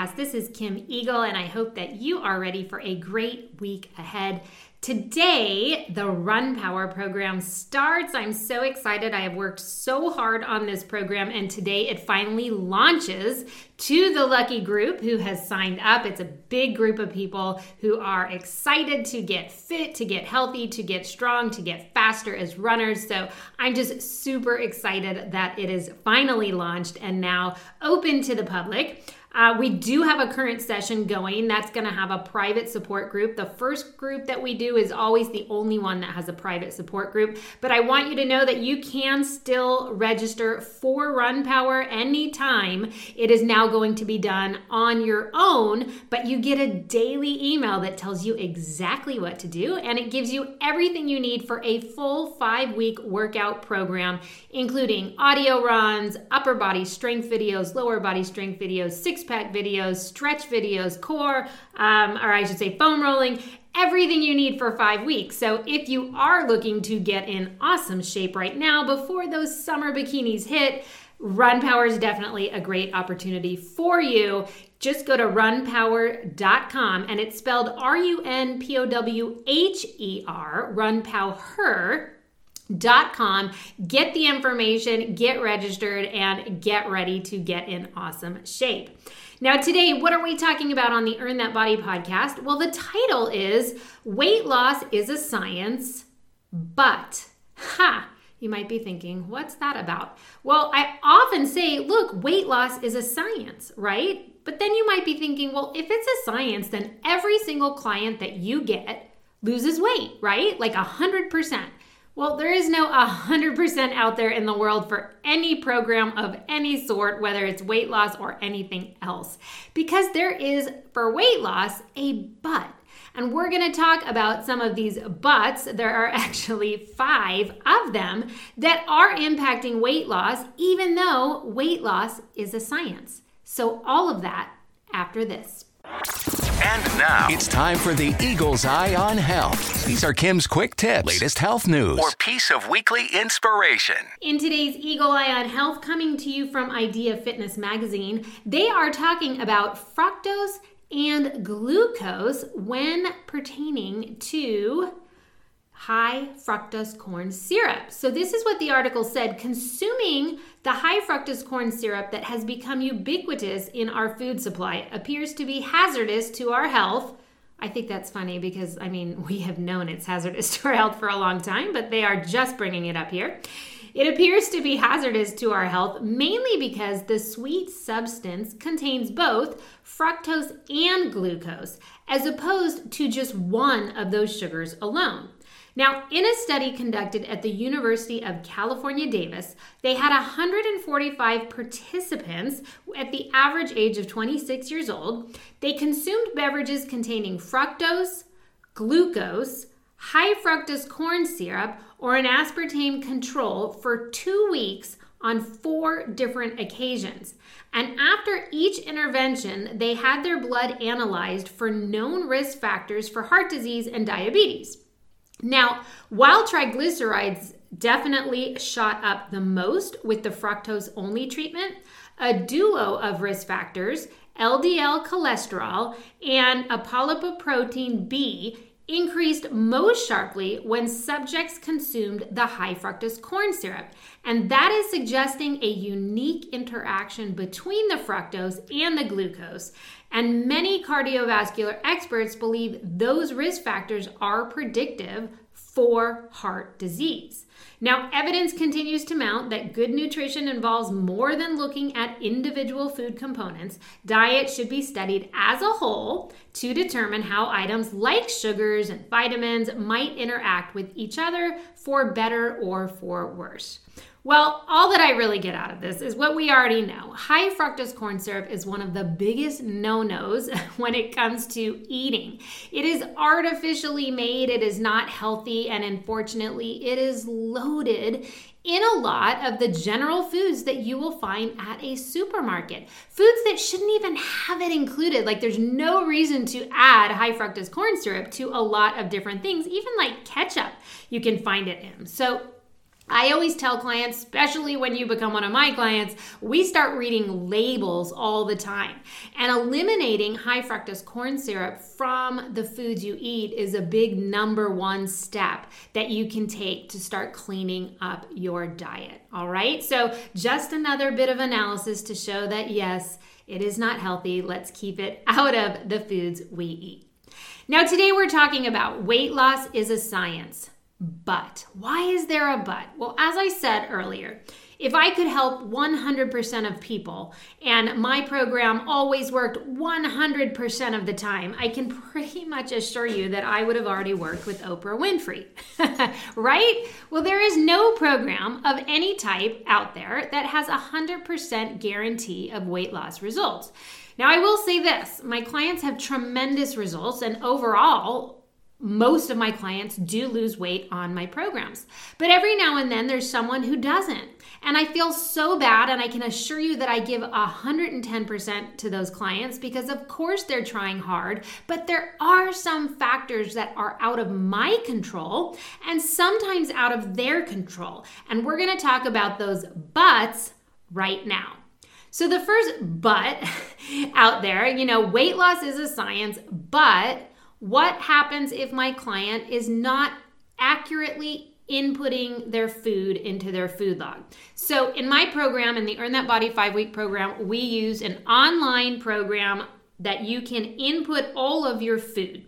Podcast. This is Kim Eagle, and I hope that you are ready for a great week ahead. Today, the Run Power program starts. I'm so excited. I have worked so hard on this program, and today it finally launches to the lucky group who has signed up. It's a big group of people who are excited to get fit, to get healthy, to get strong, to get faster as runners. So I'm just super excited that it is finally launched and now open to the public. Uh, we do have a current session going that's going to have a private support group. The first group that we do is always the only one that has a private support group. But I want you to know that you can still register for Run Power anytime. It is now going to be done on your own, but you get a daily email that tells you exactly what to do and it gives you everything you need for a full five week workout program, including audio runs, upper body strength videos, lower body strength videos, six six pack videos, stretch videos, core, um, or I should say foam rolling, everything you need for five weeks. So if you are looking to get in awesome shape right now before those summer bikinis hit, Run Power is definitely a great opportunity for you. Just go to runpower.com and it's spelled R U N P O W H E R, runpower dot com. Get the information get registered and get ready to get in awesome shape. Now today what are we talking about on the earn that body podcast? Well the title is weight loss is a science but ha! You might be thinking what's that about? Well i often say look weight loss is a science right? But then you might be thinking well if it's a science then every single client that you get loses weight right? Like a hundred percent well, there is no 100% out there in the world for any program of any sort, whether it's weight loss or anything else, because there is, for weight loss, a but. And we're going to talk about some of these buts. There are actually five of them that are impacting weight loss, even though weight loss is a science. So, all of that after this. And now it's time for the Eagle's Eye on Health. These are Kim's quick tips, latest health news, or piece of weekly inspiration. In today's Eagle Eye on Health, coming to you from Idea Fitness Magazine, they are talking about fructose and glucose when pertaining to high fructose corn syrup. So, this is what the article said consuming the high fructose corn syrup that has become ubiquitous in our food supply appears to be hazardous to our health. I think that's funny because, I mean, we have known it's hazardous to our health for a long time, but they are just bringing it up here. It appears to be hazardous to our health mainly because the sweet substance contains both fructose and glucose, as opposed to just one of those sugars alone. Now, in a study conducted at the University of California, Davis, they had 145 participants at the average age of 26 years old. They consumed beverages containing fructose, glucose, high fructose corn syrup, or an aspartame control for two weeks on four different occasions. And after each intervention, they had their blood analyzed for known risk factors for heart disease and diabetes. Now, while triglycerides definitely shot up the most with the fructose only treatment, a duo of risk factors, LDL cholesterol and apolipoprotein B, increased most sharply when subjects consumed the high fructose corn syrup. And that is suggesting a unique interaction between the fructose and the glucose. And many cardiovascular experts believe those risk factors are predictive for heart disease. Now, evidence continues to mount that good nutrition involves more than looking at individual food components. Diet should be studied as a whole to determine how items like sugars and vitamins might interact with each other for better or for worse. Well, all that I really get out of this is what we already know. High fructose corn syrup is one of the biggest no nos when it comes to eating. It is artificially made, it is not healthy, and unfortunately, it is loaded in a lot of the general foods that you will find at a supermarket. Foods that shouldn't even have it included. Like there's no reason to add high fructose corn syrup to a lot of different things, even like ketchup, you can find it in. So I always tell clients, especially when you become one of my clients, we start reading labels all the time. And eliminating high fructose corn syrup from the foods you eat is a big number one step that you can take to start cleaning up your diet. All right. So, just another bit of analysis to show that yes, it is not healthy. Let's keep it out of the foods we eat. Now, today we're talking about weight loss is a science. But why is there a but? Well, as I said earlier, if I could help 100% of people and my program always worked 100% of the time, I can pretty much assure you that I would have already worked with Oprah Winfrey. right? Well, there is no program of any type out there that has a 100% guarantee of weight loss results. Now, I will say this my clients have tremendous results, and overall, most of my clients do lose weight on my programs. But every now and then there's someone who doesn't. And I feel so bad, and I can assure you that I give 110% to those clients because, of course, they're trying hard, but there are some factors that are out of my control and sometimes out of their control. And we're gonna talk about those buts right now. So, the first but out there, you know, weight loss is a science, but what happens if my client is not accurately inputting their food into their food log. So, in my program, in the Earn That Body five week program, we use an online program that you can input all of your food.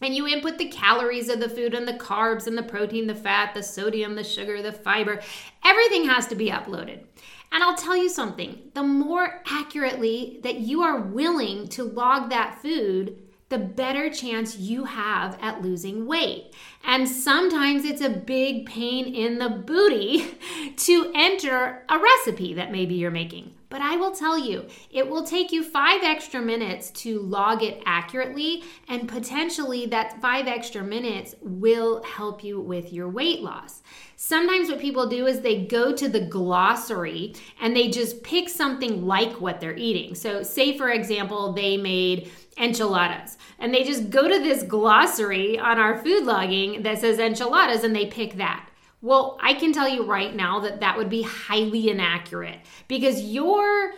And you input the calories of the food and the carbs and the protein, the fat, the sodium, the sugar, the fiber. Everything has to be uploaded. And I'll tell you something the more accurately that you are willing to log that food, the better chance you have at losing weight. And sometimes it's a big pain in the booty to enter a recipe that maybe you're making. But I will tell you, it will take you five extra minutes to log it accurately, and potentially that five extra minutes will help you with your weight loss. Sometimes what people do is they go to the glossary and they just pick something like what they're eating. So, say for example, they made enchiladas. And they just go to this glossary on our food logging that says enchiladas and they pick that. Well, I can tell you right now that that would be highly inaccurate because your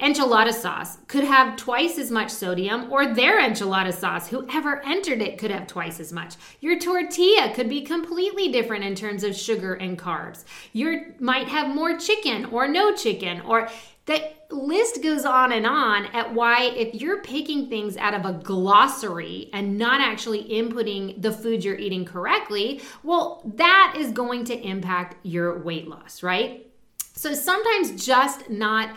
enchilada sauce could have twice as much sodium, or their enchilada sauce, whoever entered it, could have twice as much. Your tortilla could be completely different in terms of sugar and carbs. You might have more chicken or no chicken, or the list goes on and on at why, if you're picking things out of a glossary and not actually inputting the food you're eating correctly, well, that is going to impact your weight loss, right? So sometimes just not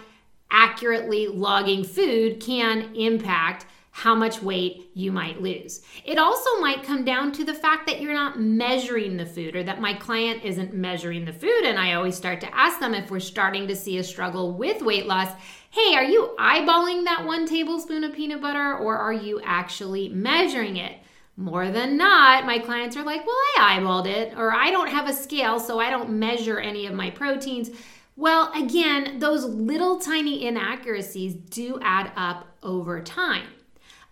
accurately logging food can impact how much weight you might lose. It also might come down to the fact that you're not measuring the food or that my client isn't measuring the food. And I always start to ask them if we're starting to see a struggle with weight loss hey, are you eyeballing that one tablespoon of peanut butter or are you actually measuring it? More than not, my clients are like, well, I eyeballed it, or I don't have a scale, so I don't measure any of my proteins. Well, again, those little tiny inaccuracies do add up over time.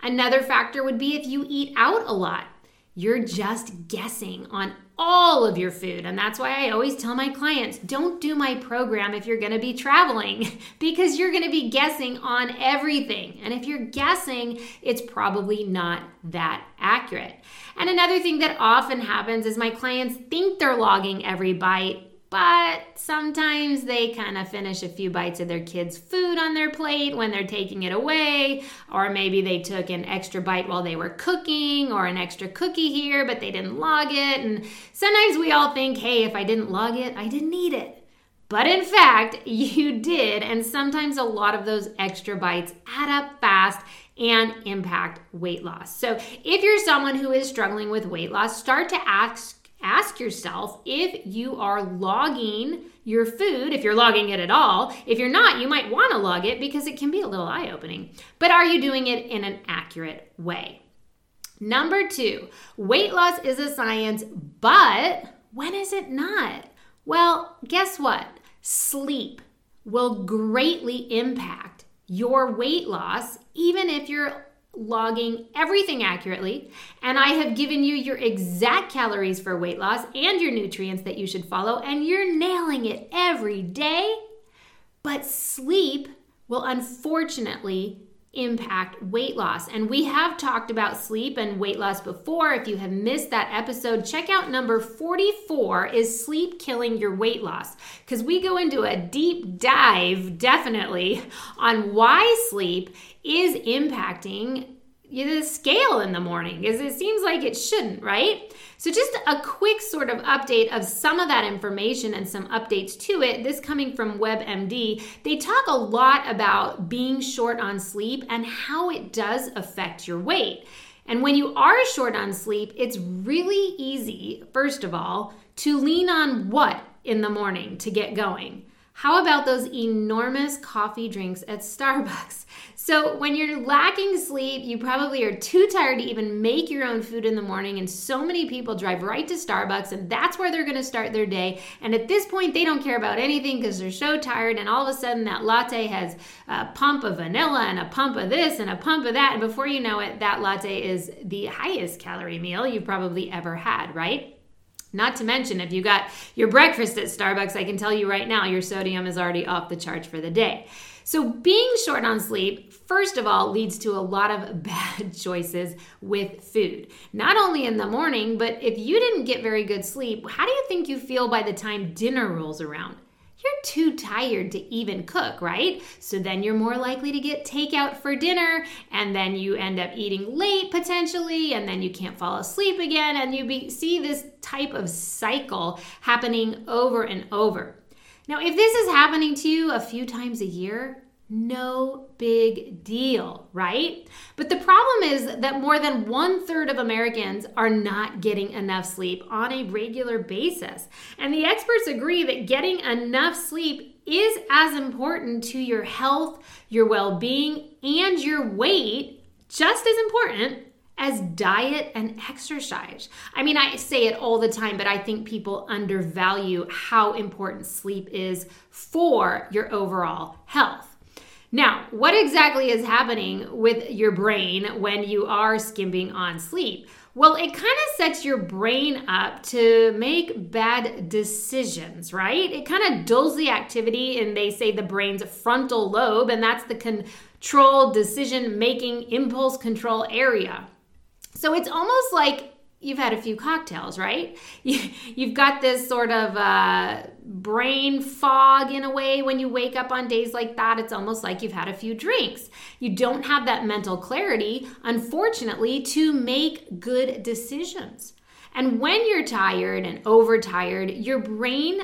Another factor would be if you eat out a lot. You're just guessing on all of your food. And that's why I always tell my clients don't do my program if you're to be traveling because you're to be guessing on everything. And if you're guessing, it's probably not that accurate. And another thing that often happens is my clients think they're logging every bite but sometimes they kind of finish a few bites of their kids' food on their plate when they're taking it away, or maybe they took an extra bite while they were cooking, or an extra cookie here, but they didn't log it. And sometimes we all think, hey, if I didn't log it, I didn't eat it. But in fact, you did, and sometimes a lot of those extra bites add up fast and impact weight loss. So, if you're someone who is struggling with weight loss, start to ask ask yourself if you are logging your food, if you're logging it at all. If you're not, you might want to log it because it can be a little eye opening. But are you doing it in an accurate way? Number two, weight loss is a science, but when is it not? Well, guess what? Sleep will greatly impact your weight loss, even if you're logging everything accurately. And I have given you your exact calories for weight loss and your nutrients that you should follow, and you're nailing it every day. But sleep will unfortunately impact weight loss. And we have talked about sleep and weight loss before. If you have missed that episode, check out number 44 is sleep killing your weight loss because we go into a deep dive definitely on why sleep is impacting the scale in the morning is it seems like it shouldn't, right? So, just a quick sort of update of some of that information and some updates to it. This coming from WebMD. They talk a lot about being short on sleep and how it does affect your weight. And when you are short on sleep, it's really easy, first of all, to lean on what in the morning to get going? How about those enormous coffee drinks at Starbucks? So, when you're lacking sleep, you probably are too tired to even make your own food in the morning, and so many people drive right to Starbucks, and that's where they're gonna start their day. And at this point, they don't care about anything because they're so tired, and all of a sudden, that latte has a pump of vanilla and a pump of this and a pump of that, and before you know it, that latte is the highest calorie meal you've probably ever had, right? Not to mention, if you got your breakfast at Starbucks, I can tell you right now, your sodium is already off the charts for the day. So, being short on sleep, first of all, leads to a lot of bad choices with food. Not only in the morning, but if you didn't get very good sleep, how do you think you feel by the time dinner rolls around? You're too tired to even cook, right? So then you're more likely to get takeout for dinner, and then you end up eating late potentially, and then you can't fall asleep again, and you be, see this type of cycle happening over and over. Now, if this is happening to you a few times a year, no big deal, right? But the problem is that more than one third of Americans are not getting enough sleep on a regular basis. And the experts agree that getting enough sleep is as important to your health, your well being, and your weight, just as important as diet and exercise. I mean, I say it all the time, but I think people undervalue how important sleep is for your overall health. Now, what exactly is happening with your brain when you are skimping on sleep? Well, it kind of sets your brain up to make bad decisions, right? It kind of dulls the activity, and they say the brain's frontal lobe, and that's the control, decision making, impulse control area. So it's almost like you've had a few cocktails, right? You've got this sort of uh, brain fog in a way when you wake up on days like that. It's almost like you've had a few drinks. You don't have that mental clarity, unfortunately, to make good decisions. And when you're tired and overtired, your brain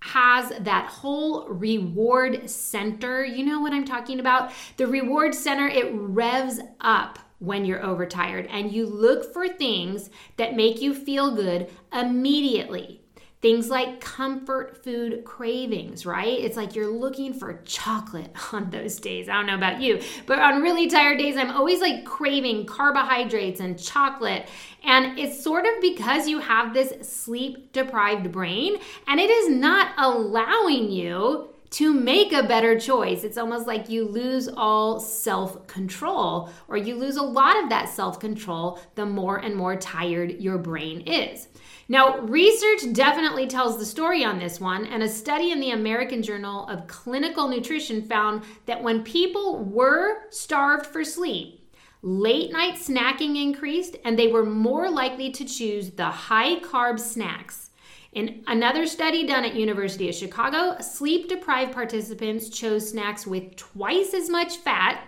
has that whole reward center. You know what I'm talking about? The reward center, it revs up when you're overtired and you look for things that make you feel good immediately. Things like comfort food cravings, right? It's like you're looking for chocolate on those days. I don't know about you, but on really tired days, I'm always like craving carbohydrates and chocolate. And it's sort of because you have this sleep deprived brain and it is not allowing you to make a better choice. It's almost like you lose all self control, or you lose a lot of that self control the more and more tired your brain is. Now, research definitely tells the story on this one, and a study in the American Journal of Clinical Nutrition found that when people were starved for sleep, late night snacking increased, and they were more likely to choose the high carb snacks in another study done at University of Chicago, sleep deprived participants chose snacks with twice as much fat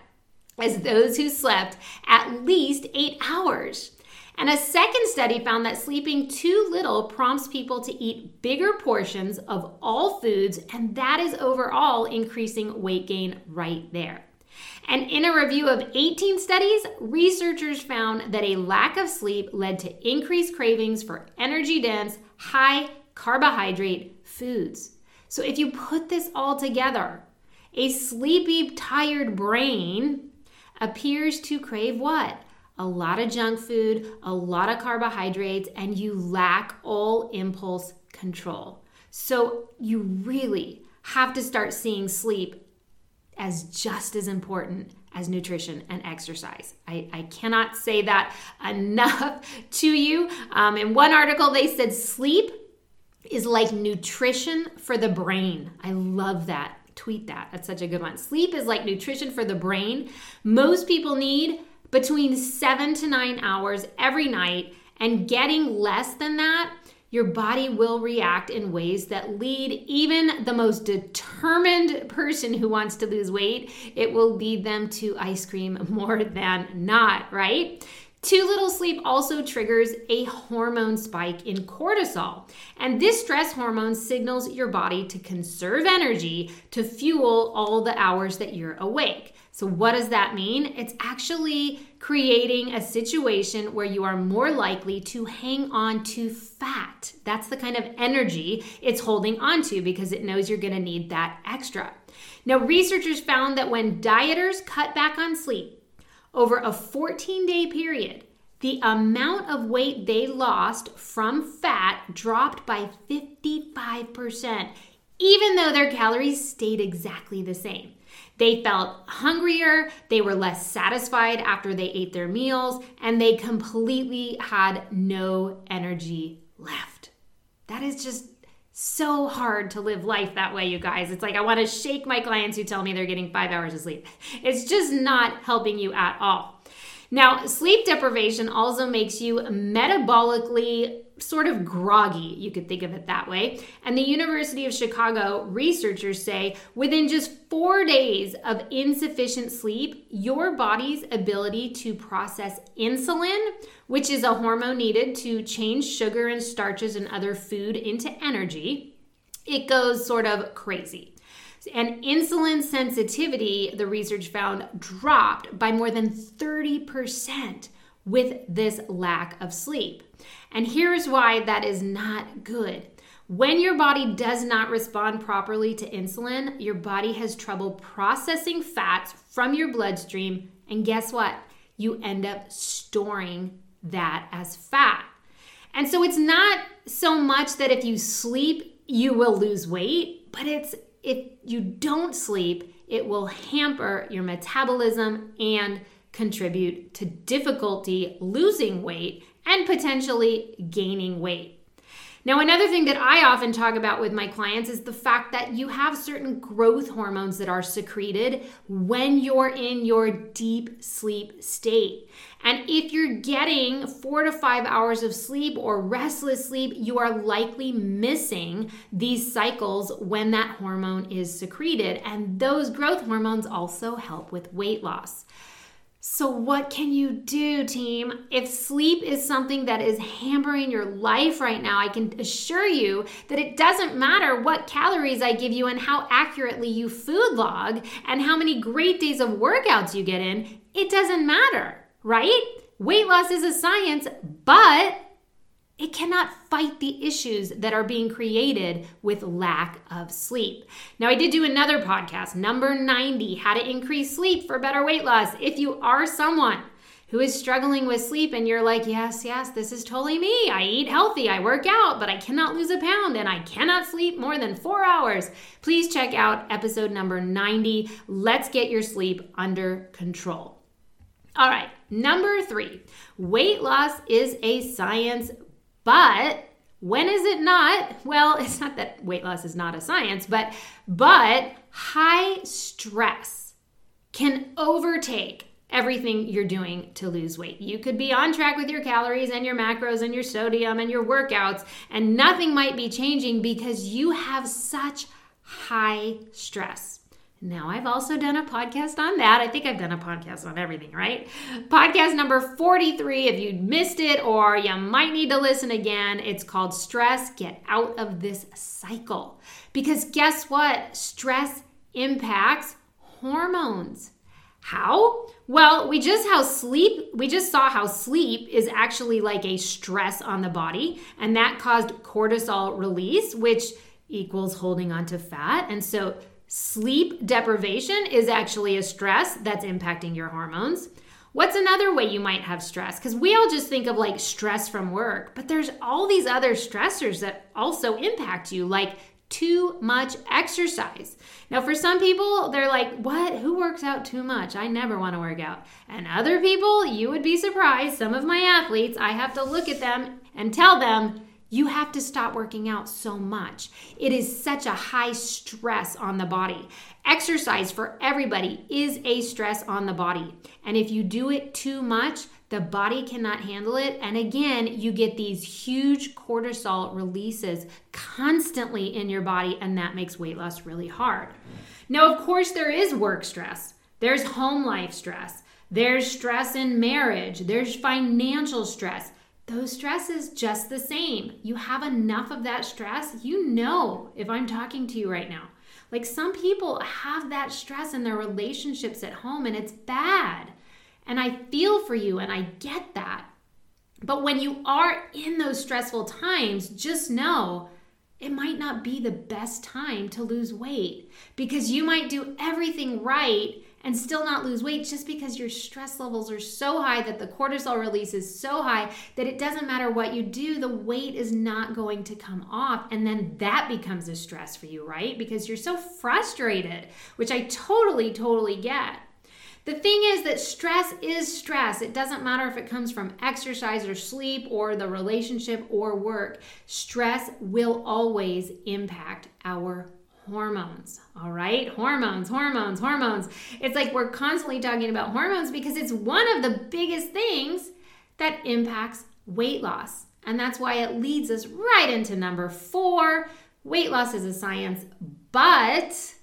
as those who slept at least 8 hours. And a second study found that sleeping too little prompts people to eat bigger portions of all foods, and that is overall increasing weight gain right there. And in a review of 18 studies, researchers found that a lack of sleep led to increased cravings for energy dense, high carbohydrate foods. So if you put this all together, a sleepy, tired brain appears to crave what? A lot of junk food, a lot of carbohydrates, and you lack all impulse control. So you really have to start seeing sleep as just as important as nutrition and exercise. I, I cannot say that enough to you. Um, in one article, they said sleep is like nutrition for the brain. I love that. Tweet that. That's such a good one. Sleep is like nutrition for the brain. Most people need between seven to nine hours every night, and getting less than that your body will react in ways that lead even the most determined person who wants to lose weight, it will lead them to ice cream more than not, right? Too little sleep also triggers a hormone spike in cortisol. And this stress hormone signals your body to conserve energy to fuel all the hours that you're awake. So, what does that mean? It's actually creating a situation where you are more likely to hang on to fat. That's the kind of energy it's holding on to because it knows you're going to need that extra. Now, researchers found that when dieters cut back on sleep over a 14 day period, the amount of weight they lost from fat dropped by 55%, even though their calories stayed exactly the same. They felt hungrier, they were less satisfied after they ate their meals, and they completely had no energy left. That is just so hard to live life that way, you guys. It's like I want to shake my clients who tell me they're getting five hours of sleep. It's just not helping you at all. Now, sleep deprivation also makes you metabolically sort of groggy, you could think of it that way. And the University of Chicago researchers say within just four days of insufficient sleep, your body's ability to process insulin, which is a hormone needed to change sugar and starches and other food into energy, it goes sort of crazy. And insulin sensitivity, the research found, dropped by more than 30% with this lack of sleep. And here's why that is not good. When your body does not respond properly to insulin, your body has trouble processing fats from your bloodstream. And guess what? You end up storing that as fat. And so it's not so much that if you sleep, you will lose weight, but it's if you don't sleep, it will hamper your metabolism and contribute to difficulty losing weight and potentially gaining weight. Now, another thing that I often talk about with my clients is the fact that you have certain growth hormones that are secreted when you're in your deep sleep state. And if you're getting four to five hours of sleep or restless sleep, you are likely missing these cycles when that hormone is secreted. And those growth hormones also help with weight loss. So, what can you do, team? If sleep is something that is hampering your life right now, I can assure you that it doesn't matter what calories I give you and how accurately you food log and how many great days of workouts you get in. It doesn't matter, right? Weight loss is a science, but it cannot fight the issues that are being created with lack of sleep. Now, I did do another podcast, number 90, How to Increase Sleep for Better Weight Loss. If you are someone who is struggling with sleep and you're like, yes, yes, this is totally me. I eat healthy, I work out, but I cannot lose a pound and I cannot sleep more than four hours. Please check out episode number 90. Let's get your sleep under control. All right, number three weight loss is a science but when is it not? Well, it's not that weight loss is not a science, but but high stress can overtake everything you're doing to lose weight. You could be on track with your calories and your macros and your sodium and your workouts and nothing might be changing because you have such high stress. Now, I've also done a podcast on that. I think I've done a podcast on everything, right? Podcast number 43. If you missed it or you might need to listen again, it's called Stress Get Out of This Cycle. Because guess what? Stress impacts hormones. How? Well, we just how sleep, we just saw how sleep is actually like a stress on the body and that caused cortisol release, which equals holding on to fat. And so sleep deprivation is actually a stress that's impacting your hormones. What's another way you might have stress? Because we all just think of like stress from work, but there's all these other stressors that also impact you, like too much exercise. Now, for some people, they're like, What? Who works out too much? I never want to work out. And other people, you would be surprised. Some of my athletes, I have to look at them and tell them, you have to stop working out so much. It is such a high stress on the body. Exercise for everybody is a stress on the body. And if you do it too much, the body cannot handle it. And again, you get these huge cortisol releases constantly in your body, and that makes weight loss really hard. Now, of course, there is work stress, there's home life stress, there's stress in marriage, there's financial stress. Those stresses just the same. You have enough of that stress, you know if I'm talking to you right now. Like some people have that stress in their relationships at home and it's bad. And I feel for you and I get that. But when you are in those stressful times, just know it might not be the best time to lose weight because you might do everything right and still not lose weight just because your stress levels are so high that the cortisol release is so high that it doesn't matter what you do, the weight is not going to come off. And then that becomes a stress for you, right? Because you're so frustrated, which I totally, totally get. The thing is that stress is stress. It doesn't matter if it comes from exercise or sleep or the relationship or work. Stress will always impact our hormones. All right? Hormones, hormones, hormones. It's like we're constantly talking about hormones because it's one of the biggest things that impacts weight loss. And that's why it leads us right into number four weight loss is a science, but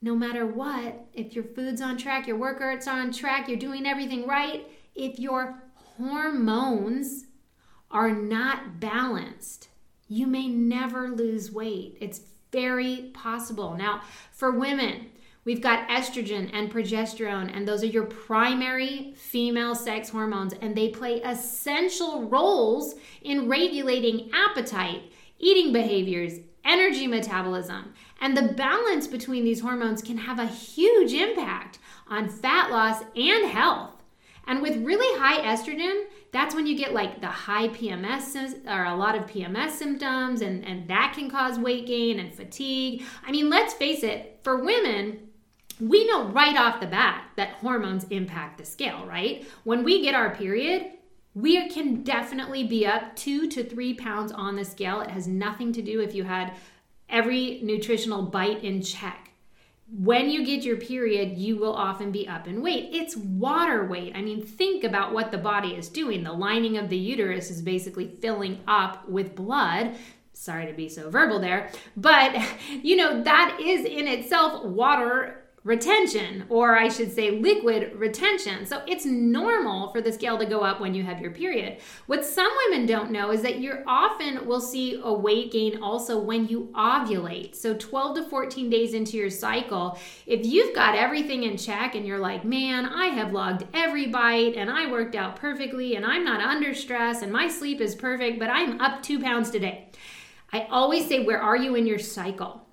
no matter what, if your food's on track, your workout's are on track, you're doing everything right, if your hormones are not balanced, you may never lose weight. It's very possible. Now, for women, we've got estrogen and progesterone, and those are your primary female sex hormones, and they play essential roles in regulating appetite, eating behaviors, energy metabolism. And the balance between these hormones can have a huge impact on fat loss and health. And with really high estrogen, that's when you get like the high PMS or a lot of PMS symptoms, and, and that can cause weight gain and fatigue. I mean, let's face it, for women, we know right off the bat that hormones impact the scale, right? When we get our period, we can definitely be up two to three pounds on the scale. It has nothing to do if you had every nutritional bite in check. When you get your period, you will often be up in weight. It's water weight. I mean, think about what the body is doing. The lining of the uterus is basically filling up with blood. Sorry to be so verbal there, but you know, that is in itself water retention, or I should say liquid retention. So it's normal for the scale to go up when you have your period. What some women don't know is that you often will see a weight gain also when you ovulate. So 12 to 14 days into your cycle, if you've got everything in check and you're like, man, I have logged every bite and I worked out perfectly and I'm not under stress and my sleep is perfect, but I'm up two pounds today. I always say, where are you in your cycle?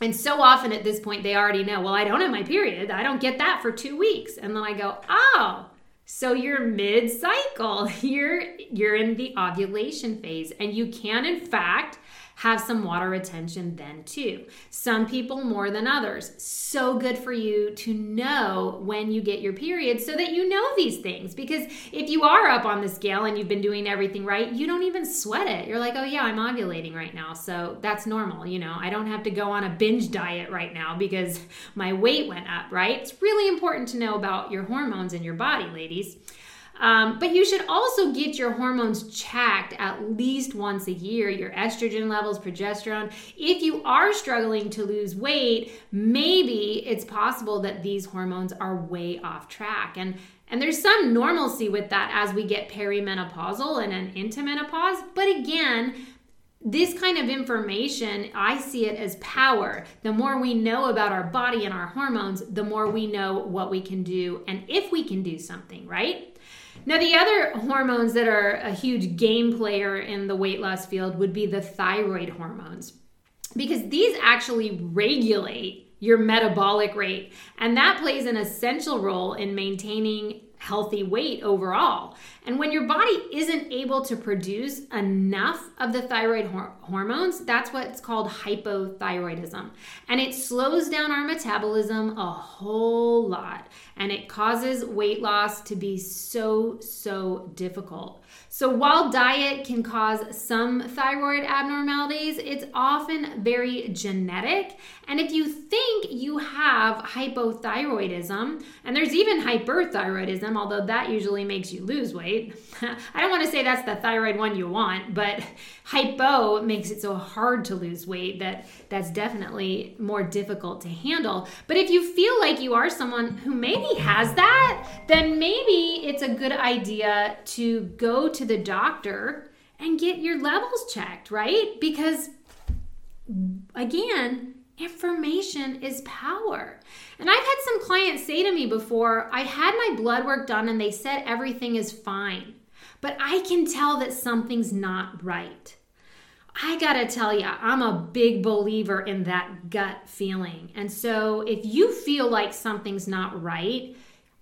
And so often at this point, they already know, well, I don't have my period. I don't get that for two weeks. And then I go, oh, so you're mid cycle. You're, you're in the ovulation phase. And you can, in fact, have some water retention then too. Some people more than others. So good for you to know when you get your period so that you know these things. Because if you are up on the scale and you've been doing everything right, you don't even sweat it. You're like, oh yeah, I'm ovulating right now. So that's normal. You know, I don't have to go on a binge diet right now because my weight went up, right? It's really important to know about your hormones in your body, ladies. Um, but you should also get your hormones checked at least once a year your estrogen levels, progesterone. If you are struggling to lose weight, maybe it's possible that these hormones are way off track. And and there's some normalcy with that as we get perimenopausal and then into menopause. But again, this kind of information, I see it as power. The more we know about our body and our hormones, the more we know what we can do and if we can do something, right? Now, the other hormones that are a huge game player in the weight loss field would be the thyroid hormones, because these actually regulate your metabolic rate, and that plays an essential role in maintaining healthy weight overall. And when your body isn't able to produce enough of the thyroid hor- hormones, that's what's called hypothyroidism. And it slows down our metabolism a whole lot and it causes weight loss to be so, so difficult. So, while diet can cause some thyroid abnormalities, it's often very genetic. And if you think you have hypothyroidism, and there's even hyperthyroidism, although that usually makes you lose weight, I don't want to say that's the thyroid one you want, but hypo makes it so hard to lose weight that that's definitely more difficult to handle. But if you feel like you are someone who maybe has that, then maybe it's a good idea to go to the doctor and get your levels checked, right? Because again, information is power. And I've had some clients say to me before, I had my blood work done and they said everything is fine, but I can tell that something's not right. I gotta tell you, I'm a big believer in that gut feeling. And so if you feel like something's not right,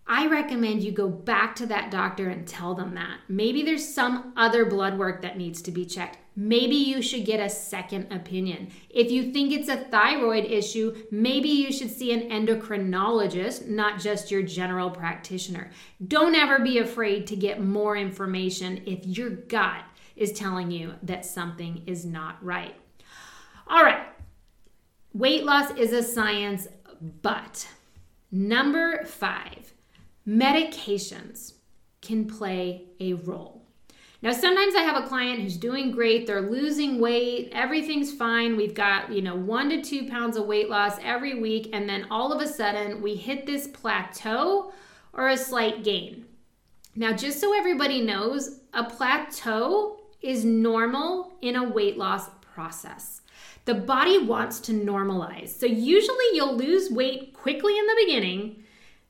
I recommend you go back to that doctor and tell them that. Maybe there's some other blood work that needs to be checked. Maybe you should get a second opinion. If you think it's a thyroid issue, maybe you should see an endocrinologist, not just your general practitioner. Don't ever be afraid to get more information if your gut is telling you that something is not right. All right, weight loss is a science, but number five, medications can play a role. Now, sometimes I have a client who's doing great, they're losing weight, everything's fine. We've got, you know, one to two pounds of weight loss every week, and then all of a sudden we hit this plateau or a slight gain. Now, just so everybody knows, a plateau is normal in a weight loss process. The body wants to normalize. So, usually you'll lose weight quickly in the beginning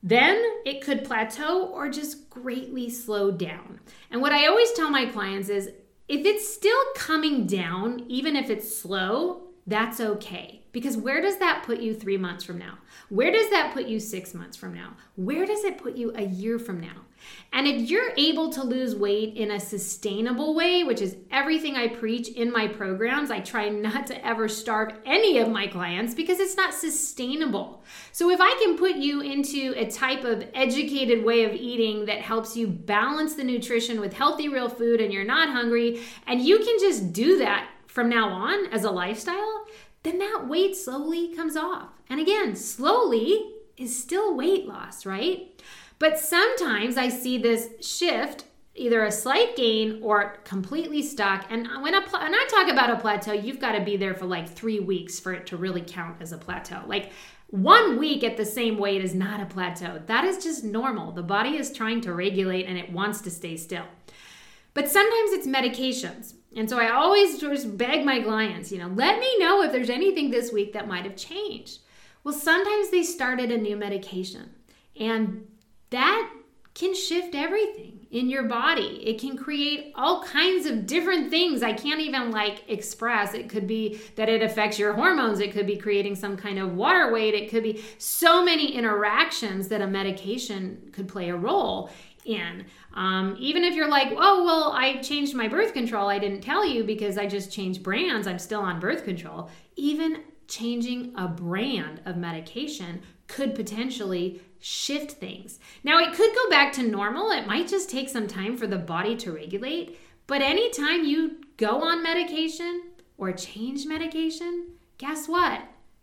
then it could plateau or just greatly slow down. And what I always tell my clients is if it's still coming down, even if it's slow, that's okay. Because where does that put you three months from now? Where does that put you six months from now? Where does it put you a year from now? And if you're able to lose weight in a sustainable way, which is everything I preach in my programs, I try not to ever starve any of my clients because it's not sustainable. So if I can put you into a type of educated way of eating that helps you balance the nutrition with healthy, real food and you're not hungry, and you can just do that from now on as a lifestyle, then that weight slowly comes off. And again, slowly is still weight loss, right? But sometimes I see this shift either a slight gain or completely stuck. And when, a pl- when I talk about a plateau, you've got to be there for like three weeks for it to really count as a plateau. Like one week at the same weight is not a plateau. That is just normal. The body is trying to regulate and it wants to stay still. But sometimes it's medications. And so I always just beg my clients, you know, let me know if there's anything this week that might have changed. Well, sometimes they started a new medication and that can shift everything in your body. It can create all kinds of different things I can't even like express. It could be that it affects your hormones, it could be creating some kind of water weight, it could be so many interactions that a medication could play a role in. Um, even if you're like, oh, well, I changed my birth control, I didn't tell you because I just changed brands, I'm still on birth control. Even changing a brand of medication could potentially shift things. Now, it could go back to normal. It might just take some time for the body to regulate. But anytime you go on medication or change medication, guess what?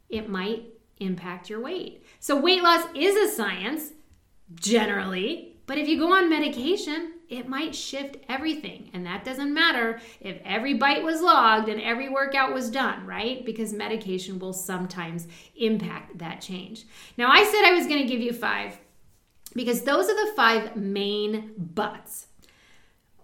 It might impact your weight. So, weight loss is a science generally, but if you go on medication, it might shift everything. And that doesn't matter if every bite was logged and every workout was done, right? Because medication will sometimes impact that change. Now, I said I was going to give you five because those are the five main buts.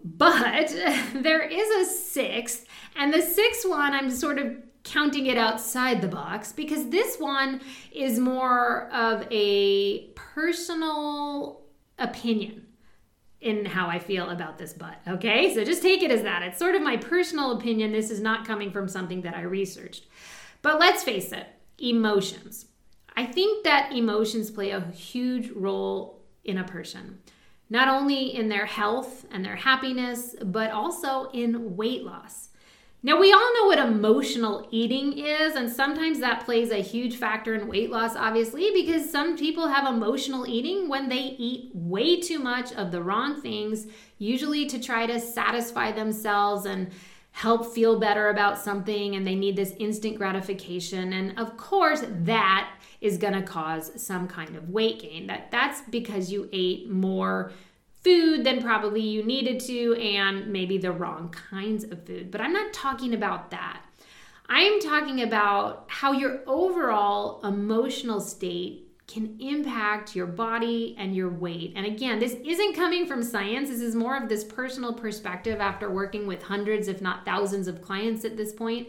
But there is a sixth, and the sixth one I'm sort of counting it outside the box because this one is more of a personal opinion in how I feel about this but. Okay, so just take it as that. It's sort of my personal opinion. This is not coming from something that I researched. But let's face it emotions. I think that emotions play a huge role in a person, not only in their health and their happiness, but also in weight loss. Now, we all know what emotional eating is, and sometimes that plays a huge factor in weight loss, obviously, because some people have emotional eating when they eat way too much of the wrong things, usually to try to satisfy themselves and help feel better about something, and they need this instant gratification. And of course, that is going to cause some kind of weight gain. That that's because you ate more food than probably you needed to, and maybe the wrong kinds of food. But I'm not talking about that. I'm talking about how your overall emotional state can impact your body and your weight. And again, this isn't coming from science. This is more of this personal perspective after working with hundreds, if not thousands, of clients at this point.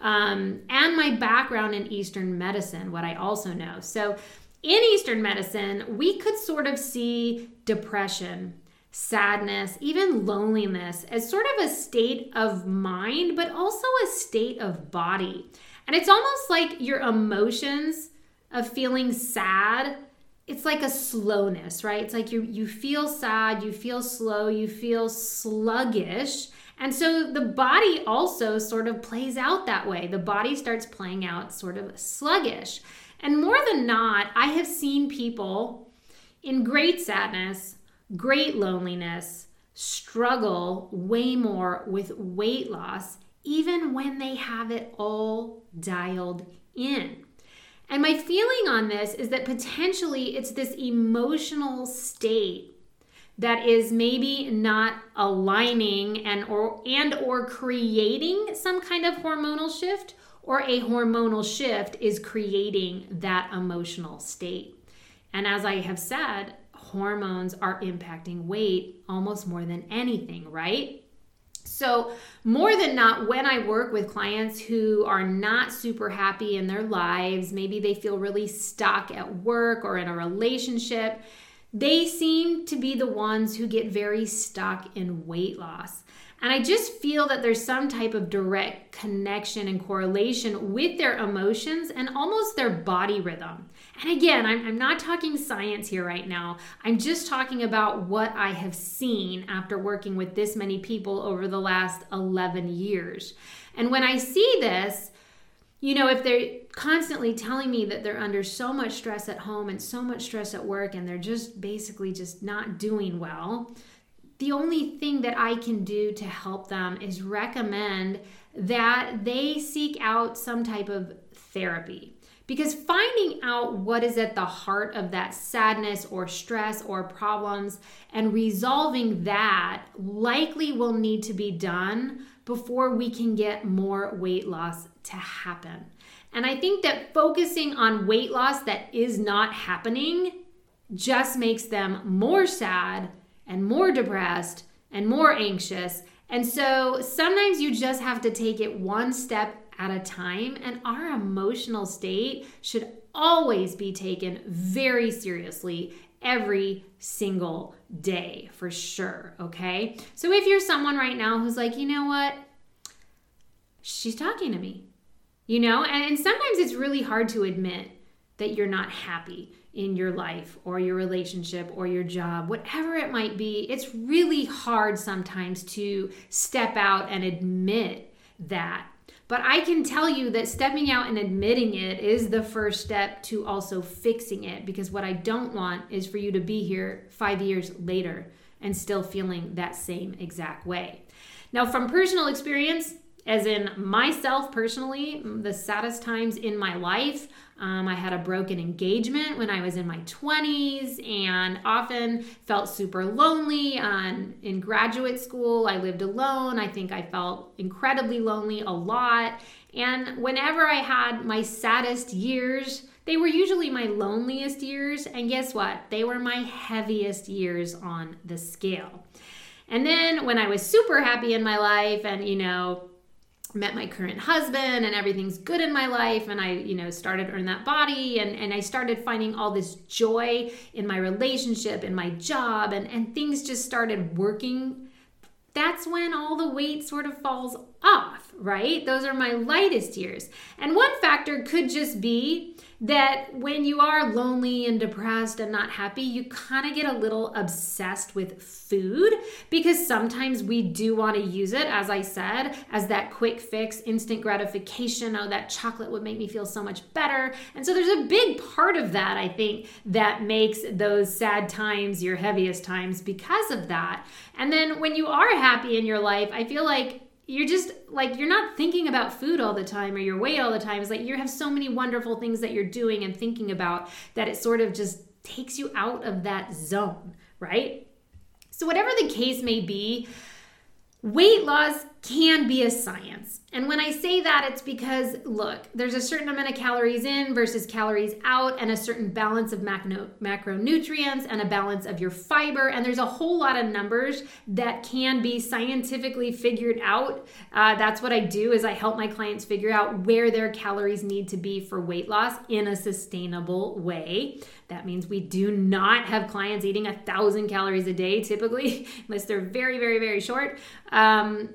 Um, and my background in Eastern medicine, what I also know. So, in Eastern medicine, we could sort of see depression, sadness, even loneliness as sort of a state of mind, but also a state of body. And it's almost like your emotions of feeling sad. It's like a slowness, right? It's like you you feel sad, you feel slow, you feel sluggish. And so the body also sort of plays out that way. The body starts playing out sort of sluggish. And more than not, I have seen people in great sadness, great loneliness, struggle way more with weight loss, even when they have it all dialed in. And my feeling on this is that potentially it's this emotional state that is maybe not aligning and or and or creating some kind of hormonal shift or a hormonal shift is creating that emotional state. And as I have said, hormones are impacting weight almost more than anything, right? So, more than not, when I work with clients who are not super happy in their lives, maybe they feel really stuck at work or in a relationship, they seem to be the ones who get very stuck in weight loss. And I just feel that there's some type of direct connection and correlation with their emotions and almost their body rhythm. And again, I'm, I'm, not talking science here right now. I'm just talking about what I have seen after working with this many people over the last 11 years. And when I see this, you know, if they're constantly telling me that they're under so much stress at home and so much stress at work and they're just basically just not doing well, the only thing that I can do to help them is recommend that they seek out some type of therapy. Because finding out what is at the heart of that sadness or stress or problems and resolving that likely will need to be done before we can get more weight loss to happen. And I think that focusing on weight loss that is not happening just makes them more sad and more depressed and more anxious. And so sometimes you just have to take it one step at a time. And our emotional state should always be taken very seriously every single day for sure. Okay. So if you're someone right now who's like, you know what? She's talking to me, you know, and, sometimes it's really hard to admit that you're not happy in your life or your relationship or your job, whatever it might be, it's really hard sometimes to step out and admit that. But I can tell you that stepping out and admitting it is the first step to also fixing it because what I don't want is for you to be here five years later and still feeling that same exact way. Now, from personal experience, as in myself personally, the saddest times in my life, um, I had a broken engagement when I was in my 20s and often felt super lonely. Um, in graduate school, I lived alone. I think I felt incredibly lonely a lot. And whenever I had my saddest years, they were usually my loneliest years. And guess what? They were my heaviest years on the scale. And then when I was super happy in my life and, you know, met my current husband and everything's good in my life and i you know started earn that body and, and i started finding all this joy in my relationship in my job and, and things just started working. That's when all the weight sort of falls off right those are my lightest years and one factor could just be that when you are lonely and depressed and not happy, you kind of get a little obsessed with food because sometimes we do want to use it, as I said, as that quick fix, instant gratification. Oh, that chocolate would make me feel so much better. And so there's a big part of that, I think, that makes those sad times your heaviest times because of that. And then when you are happy in your life, I feel like you're just like you're not thinking about food all the time or your weight all the time. It's like you have so many wonderful things that you're doing and thinking about that it sort of just takes you out of that zone right? So whatever the case may be weight loss can be a science. And when I say that, it's because, look, there's a certain amount of calories in versus calories out, and a certain balance of macro, macronutrients and a balance of your fiber. And there's a whole lot of numbers that can be scientifically figured out. Uh, that's what I do is I help my clients figure out where their calories need to be for weight loss in a sustainable way. That means we do not have clients eating a thousand calories a day typically, unless they're very, very, very short. Um,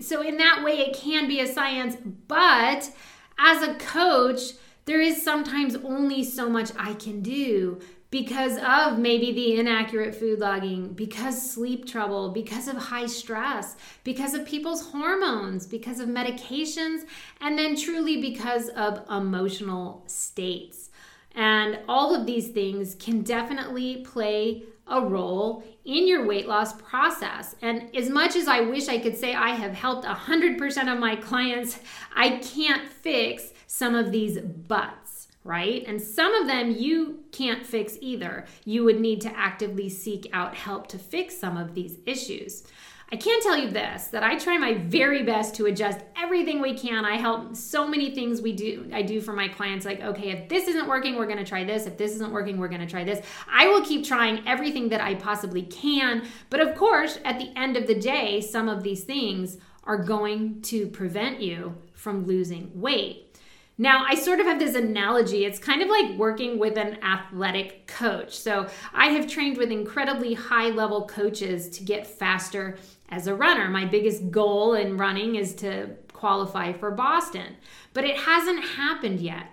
so in that way it can be a science but as a coach there is sometimes only so much i can do because of maybe the inaccurate food logging, because sleep trouble, because of high stress, because of people's hormones, because of medications, and then truly because of emotional states. And all of these things can definitely play a role in your weight loss process. And as much as I wish I could say I have helped 100% of my clients, I can't fix some of these buts, right? And some of them you can't fix either. You would need to actively seek out help to fix some of these issues. I can tell you this that I try my very best to adjust everything we can. I help so many things we do I do for my clients like okay, if this isn't working, we're going to try this. If this isn't working, we're going to try this. I will keep trying everything that I possibly can, but of course, at the end of the day, some of these things are going to prevent you from losing weight. Now, I sort of have this analogy. It's kind of like working with an athletic coach. So, I have trained with incredibly high level coaches to get faster as a runner. My biggest goal in running is to qualify for Boston, but it hasn't happened yet.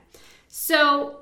So,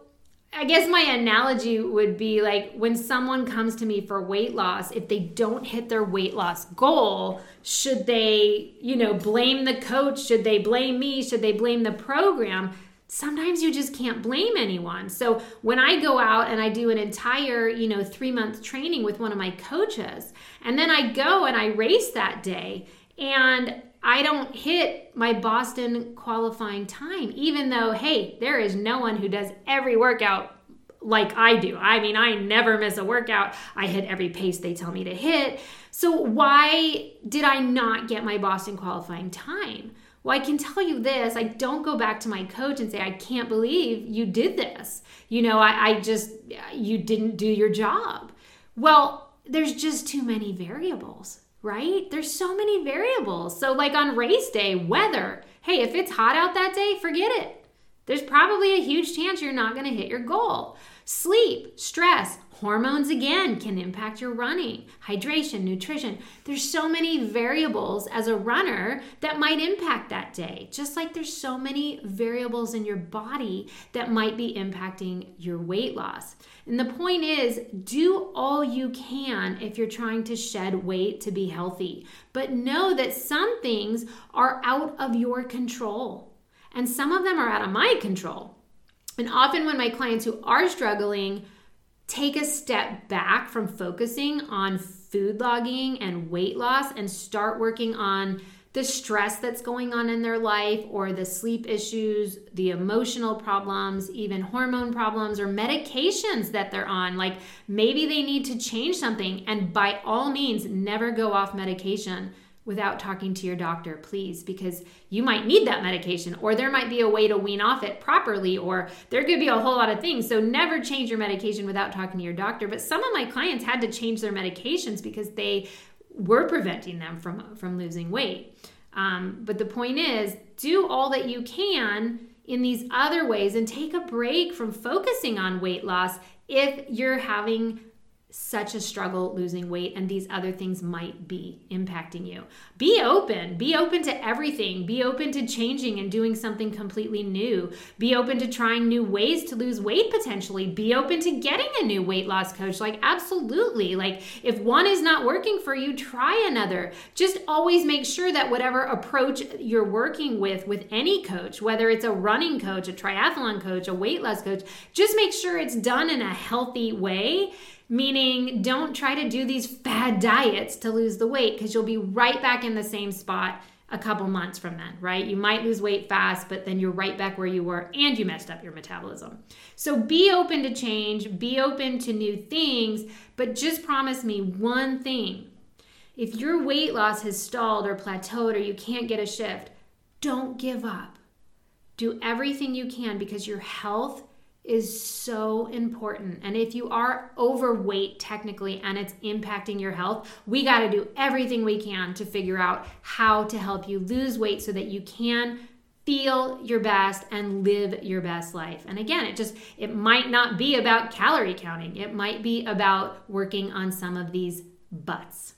I guess my analogy would be like when someone comes to me for weight loss, if they don't hit their weight loss goal, should they, you know, blame the coach? Should they blame me? Should they blame the program? Sometimes you just can't blame anyone. So when I go out and I do an entire, you know, 3 month training with one of my coaches, and then I go and I race that day and I don't hit my Boston qualifying time even though hey, there is no one who does every workout like I do. I mean, I never miss a workout. I hit every pace they tell me to hit. So why did I not get my Boston qualifying time? Well, I can tell you this I don't go back to my coach and say, I can't believe you did this. You know, I, I just, you didn't do your job. Well, there's just too many variables, right? There's so many variables. So, like on race day, weather, hey, if it's hot out that day, forget it. There's probably a huge chance you're not going to hit your goal. Sleep, stress, Hormones again can impact your running, hydration, nutrition. There's so many variables as a runner that might impact that day. Just like there's so many variables in your body that might be impacting your weight loss. And the point is, do all you can if you're trying to shed weight to be healthy. But know that some things are out of your control. And some of them are out of my control. And often when my clients who are struggling take a step back from focusing on food logging and weight loss and start working on the stress that's going on in their life or the sleep issues, the emotional problems, even hormone problems or medications that they're on. Like maybe they need to change something. And by all means, never go off medication without talking to your doctor, please, because you might need that medication, or there might be a way to wean off it properly, or there could be a whole lot of things. So, never change your medication without talking to your doctor. But some of my clients had to change their medications because they we're preventing them from from losing weight. Um, but the point is, do all that you can in these other ways and take a break from focusing on weight loss if you're having such a struggle losing weight and these other things might be impacting you. Be open. Be open to everything. Be open to changing and doing something completely new. Be open to trying new ways to lose weight potentially. Be open to getting a new weight loss coach. Like absolutely. Like if one is not working for you, try another. Just always make sure that whatever approach you're working with with any coach, whether it's a running coach, a triathlon coach, a weight loss coach, just make sure it's done in a healthy way Meaning, don't try to do these fad diets to lose the weight because you'll be right back in the same spot a couple months from then, right? You might lose weight fast, but then you're right back where you were and you messed up your metabolism. So be open to change, be open to new things, but just promise me one thing. If your weight loss has stalled or plateaued or you can't get a shift, don't give up. Do everything you can because your health is so important. And if you are overweight technically and it's impacting your health, we got to do everything we can to figure out how to help you lose weight so that you can feel your best and live your best life. And again, it just it might not be about calorie counting. It might be about working on some of these buts.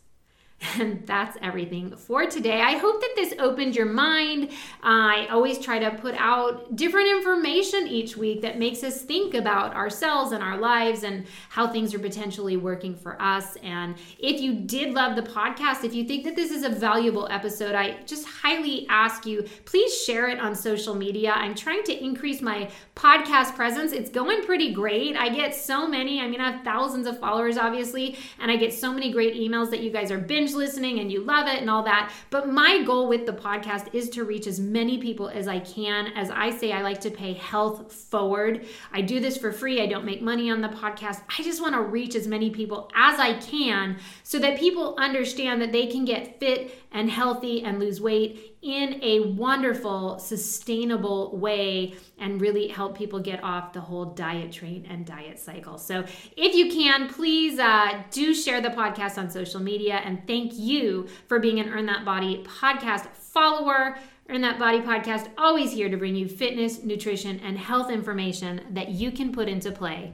And that's everything for today. I hope that this opened your mind. I always try to put out different information each week that makes us think about ourselves and our lives and how things are potentially working for us. And if you did love the podcast, if you think that this is a valuable episode, I just highly ask you please share it on social media. I'm trying to increase my podcast presence. It's going pretty great. I get so many, I mean, I have thousands of followers, obviously, and I get so many great emails that you guys are binge binge listening and you love it and all that. But my goal with the podcast is to reach as many people as I can. As I say, I like to pay health forward. I do this for free. I don't make money on the podcast. I just want to reach as many people as I can so that people understand that they can get fit and healthy and lose weight in a wonderful, sustainable way and really help people get off the whole diet train and diet cycle. So, if you can, please uh, do share the podcast on social media. And thank you for being an Earn That Body podcast follower. Earn That Body podcast, always here to bring you fitness, nutrition, and health information that you can put into play